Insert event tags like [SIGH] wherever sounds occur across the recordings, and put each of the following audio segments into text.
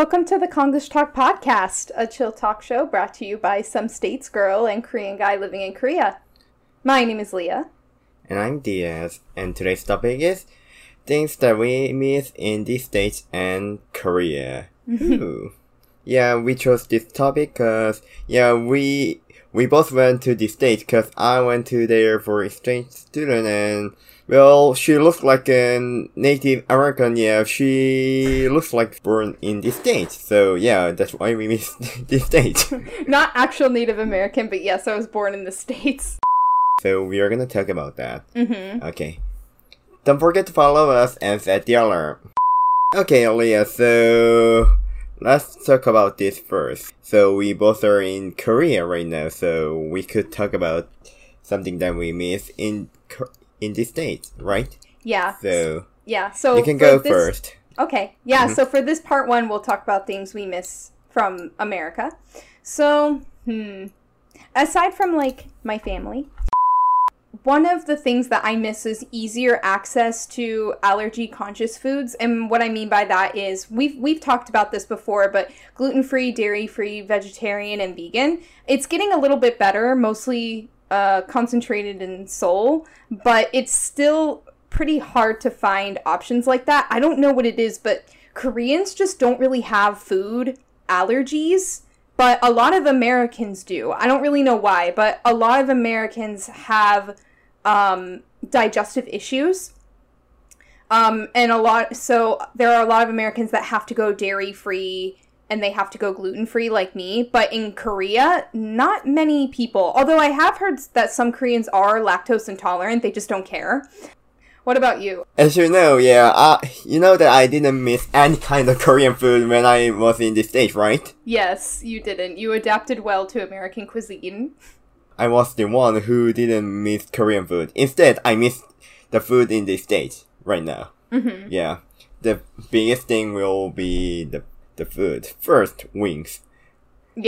Welcome to the Konglish Talk podcast, a chill talk show brought to you by some States girl and Korean guy living in Korea. My name is Leah. And I'm Diaz, and today's topic is things that we miss in the States and Korea. Mm-hmm. Ooh. Yeah, we chose this topic because, yeah, we, we both went to the States because I went to there for exchange student and, well, she looks like a Native American, yeah, she looks like born in the States. So, yeah, that's why we miss [LAUGHS] the States. [LAUGHS] Not actual Native American, but yes, I was born in the States. so, we are gonna talk about that. Mm-hmm. Okay. Don't forget to follow us and set the alarm. Okay, Leah, so let's talk about this first. So we both are in Korea right now, so we could talk about something that we miss in in the States, right? Yeah. So Yeah. So you can go this- first. Okay. Yeah. Mhm. So for this part one, we'll talk about things we miss from America. So, hmm. Aside from like my family, one of the things that I miss is easier access to allergy conscious foods. And what I mean by that is we've we've talked about this before, but gluten free, dairy free, vegetarian, and vegan. It's getting a little bit better, mostly uh, concentrated in Seoul, but it's still pretty hard to find options like that. I don't know what it is, but Koreans just don't really have food allergies, but a lot of Americans do. I don't really know why, but a lot of Americans have um, digestive issues. Um, and a lot, so there are a lot of Americans that have to go dairy free and they have to go gluten free like me. But in Korea, not many people, although I have heard that some Koreans are lactose intolerant, they just don't care. What about you? As you know, yeah, I, you know that I didn't miss any kind of Korean food when I was in the States, right? Yes, you didn't. You adapted well to American cuisine. I was the one who didn't miss Korean food. Instead, I missed the food in the States right now. hmm Yeah. The biggest thing will be the the food. First, wings.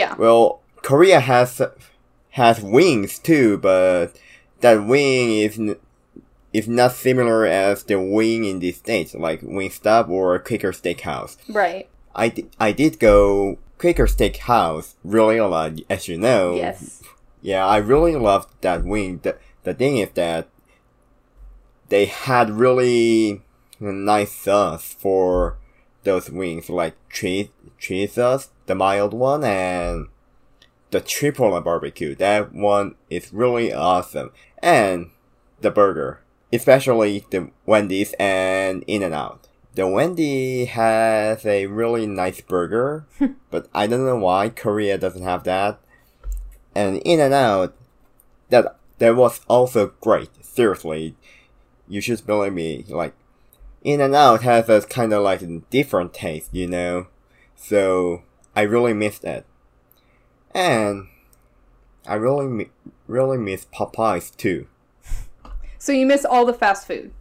Yeah. Well, Korea has has wings too, but that wing is n- is not similar as the wing in the States, like Wingstop or Quaker Steakhouse. Right. I, I did go Quaker Steakhouse really a lot, as you know. Yes. Yeah, I really loved that wing. The, the thing is that they had really nice sauce for those wings, like cheese, cheese sauce, the mild one, and the triple barbecue. That one is really awesome. And the burger, especially the Wendy's and In-N-Out. The Wendy has a really nice burger, [LAUGHS] but I don't know why Korea doesn't have that and In-N-Out, that that was also great. Seriously, you should believe me. Like, In-N-Out has a kind of like different taste, you know. So I really missed it, and I really mi- really miss Popeyes too. So you miss all the fast food.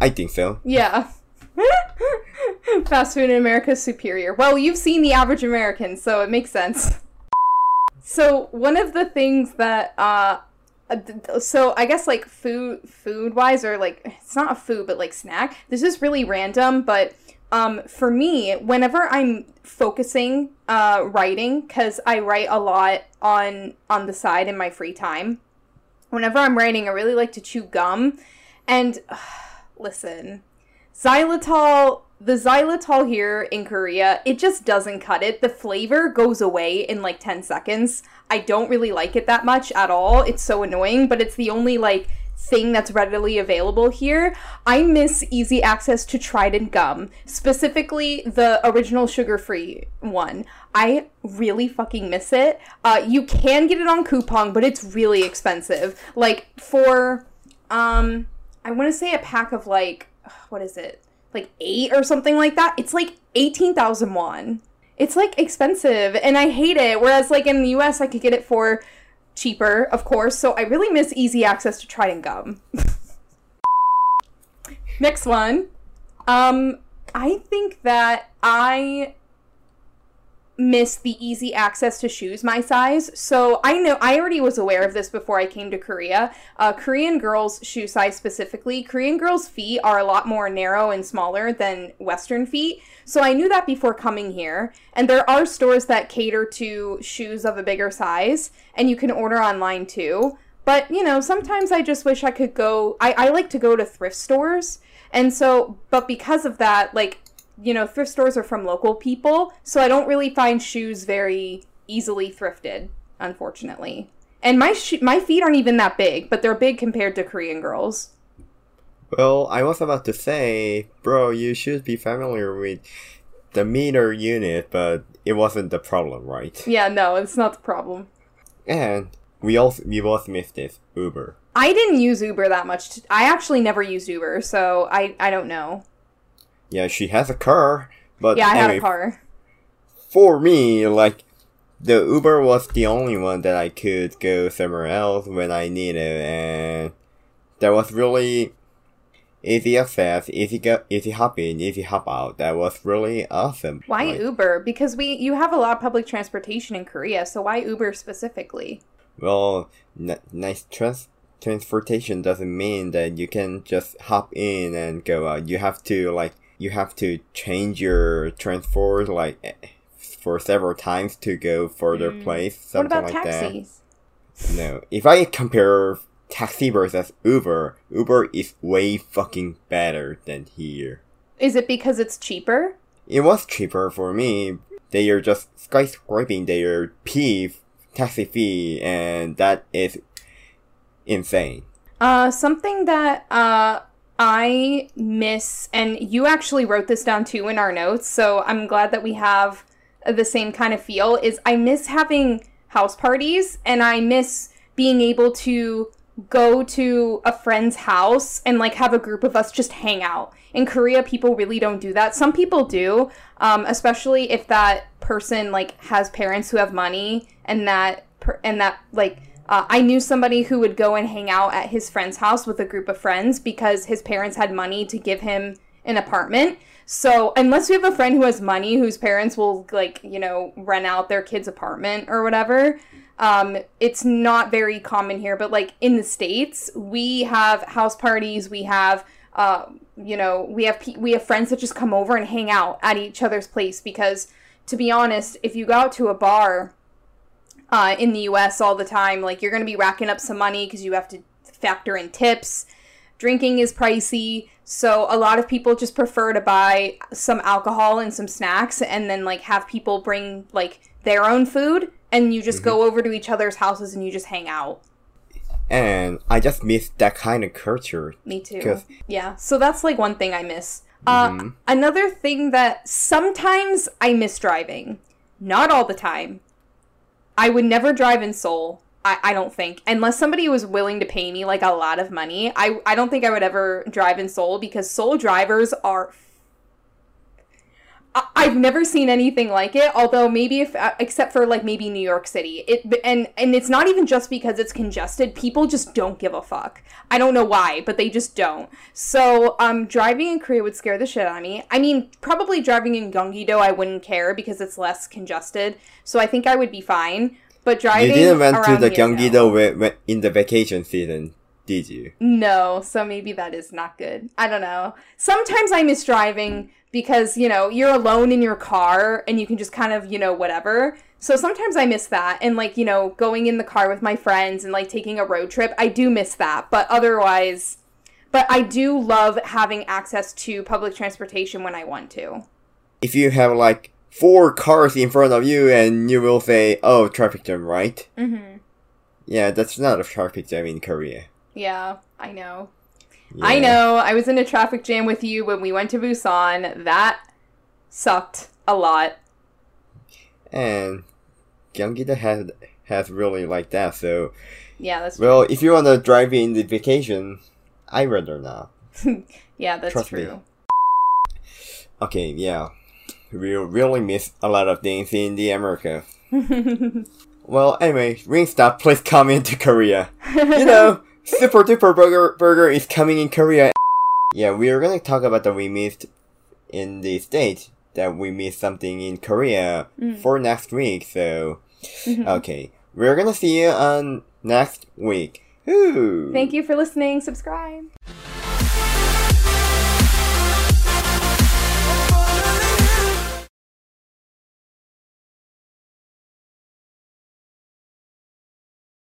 I think so. Yeah. [LAUGHS] fast food in America is superior. Well, you've seen the average American, so it makes sense. So one of the things that uh so I guess like food food wise or like it's not a food but like snack. This is really random, but um for me, whenever I'm focusing uh writing cuz I write a lot on on the side in my free time. Whenever I'm writing, I really like to chew gum and [SIGHS] listen. Xylitol, the xylitol here in Korea, it just doesn't cut it. The flavor goes away in like 10 seconds. I don't really like it that much at all. It's so annoying, but it's the only like thing that's readily available here. I miss easy access to Trident gum, specifically the original sugar-free one. I really fucking miss it. Uh, you can get it on Coupang, but it's really expensive. Like for um I want to say a pack of like what is it? Like 8 or something like that. It's like 18,000 won. It's like expensive and I hate it. Whereas like in the US I could get it for cheaper, of course. So I really miss easy access to Trident gum. [LAUGHS] Next one. Um I think that I miss the easy access to shoes my size. So I know I already was aware of this before I came to Korea. Uh, Korean girls' shoe size specifically, Korean girls' feet are a lot more narrow and smaller than Western feet. So I knew that before coming here. And there are stores that cater to shoes of a bigger size, and you can order online too. But you know, sometimes I just wish I could go. I, I like to go to thrift stores. And so, but because of that, like you know, thrift stores are from local people, so I don't really find shoes very easily thrifted, unfortunately. And my sh- my feet aren't even that big, but they're big compared to Korean girls. Well, I was about to say, bro, you should be familiar with the meter unit, but it wasn't the problem, right? Yeah, no, it's not the problem. And we also we both missed this Uber. I didn't use Uber that much. T- I actually never used Uber, so I I don't know. Yeah, she has a car, but Yeah, I had anyway, a car. for me, like the Uber was the only one that I could go somewhere else when I needed, and that was really easy access, easy go, easy hop in, easy hop out. That was really awesome. Why Uber? Because we you have a lot of public transportation in Korea, so why Uber specifically? Well, n- nice trans- transportation doesn't mean that you can just hop in and go out. You have to like you have to change your transport like eh, for several times to go further Mm. place. what Something about like taxis? that. No, if I compare taxi versus Uber, Uber is way fucking better than here. Is it because it's cheaper? It was cheaper for me. They are just skyscraping their P taxi fee, and that is insane. Uh, something that uh I miss, and you actually wrote this down too in our notes, so I'm glad that we have the same kind of feel. Is I miss having house parties, and I miss being able to go to a friend's house and like have a group of us just hang out. In Korea, people really don't do that. Some people do, um, especially if that person like has parents who have money and that per- and that like uh, I knew somebody who would go and hang out at his friend's house with a group of friends because his parents had money to give him an apartment. So, unless you have a friend who has money whose parents will, like, you know, rent out their kid's apartment or whatever, um, it's not very common here. But, like, in the States, we have house parties, we have. Uh, you know, we have pe- we have friends that just come over and hang out at each other's place because, to be honest, if you go out to a bar uh, in the US all the time. Like, you're going to be racking up some money because you have to factor in tips. Drinking is pricey. So, a lot of people just prefer to buy some alcohol and some snacks and then, like, have people bring, like, their own food. And you just go over to each other's houses and you just hang out. And I just miss that kind of culture. Me too. Yeah. So that's like one thing I miss. Uh, Another thing that sometimes I miss driving, not all the time. I would never drive in Seoul. I, I don't think unless somebody was willing to pay me like a lot of money. I I don't think I would ever drive in Seoul because Seoul drivers are. I've never seen anything like it. Although maybe if uh, except for like maybe New York City, it and and it's not even just because it's congested. People just don't give a fuck. I don't know why, but they just don't. So um, driving in Korea would scare the shit out of me. I mean, probably driving in Gyeonggi-do I wouldn't care because it's less congested. So I think I would be fine. But driving You didn't went to the. Gyeonggi-do in the vacation season, did you? No, so maybe that is not good. I don't know. Sometimes I miss driving because, you know, you're alone in your car and you can just kind of, you know, whatever. So sometimes I miss that. And, like, you know, going in the car with my friends and, like, taking a road trip, I do miss that. But otherwise, but I do love having access to public transportation when I want to. If you have like four cars in front of you and you will say, oh, traffic jam, right? Mm-hmm. Yeah, that's not a traffic jam in Korea. Yeah, I know. I know. I was in a traffic jam with you when we went to Busan. That sucked a lot. And Gyeonggi-do has, has really like that, so, Yeah, that's well, if you want to drive in the vacation, I'd rather not. [LAUGHS] Yeah, that's Trust me. true. Okay, yeah. We really miss a lot of things in the America. [LAUGHS] Well, anyway, Wingstop, please come into Korea. You [LAUGHS] know, Super Duper Burger Burger is coming in Korea. Yeah, we are gonna talk about the we missed in the States. that we missed something in Korea Mm. for next week. So, Mhm. okay, we're gonna see you on next week. Ooh. Thank you for listening. Subscribe.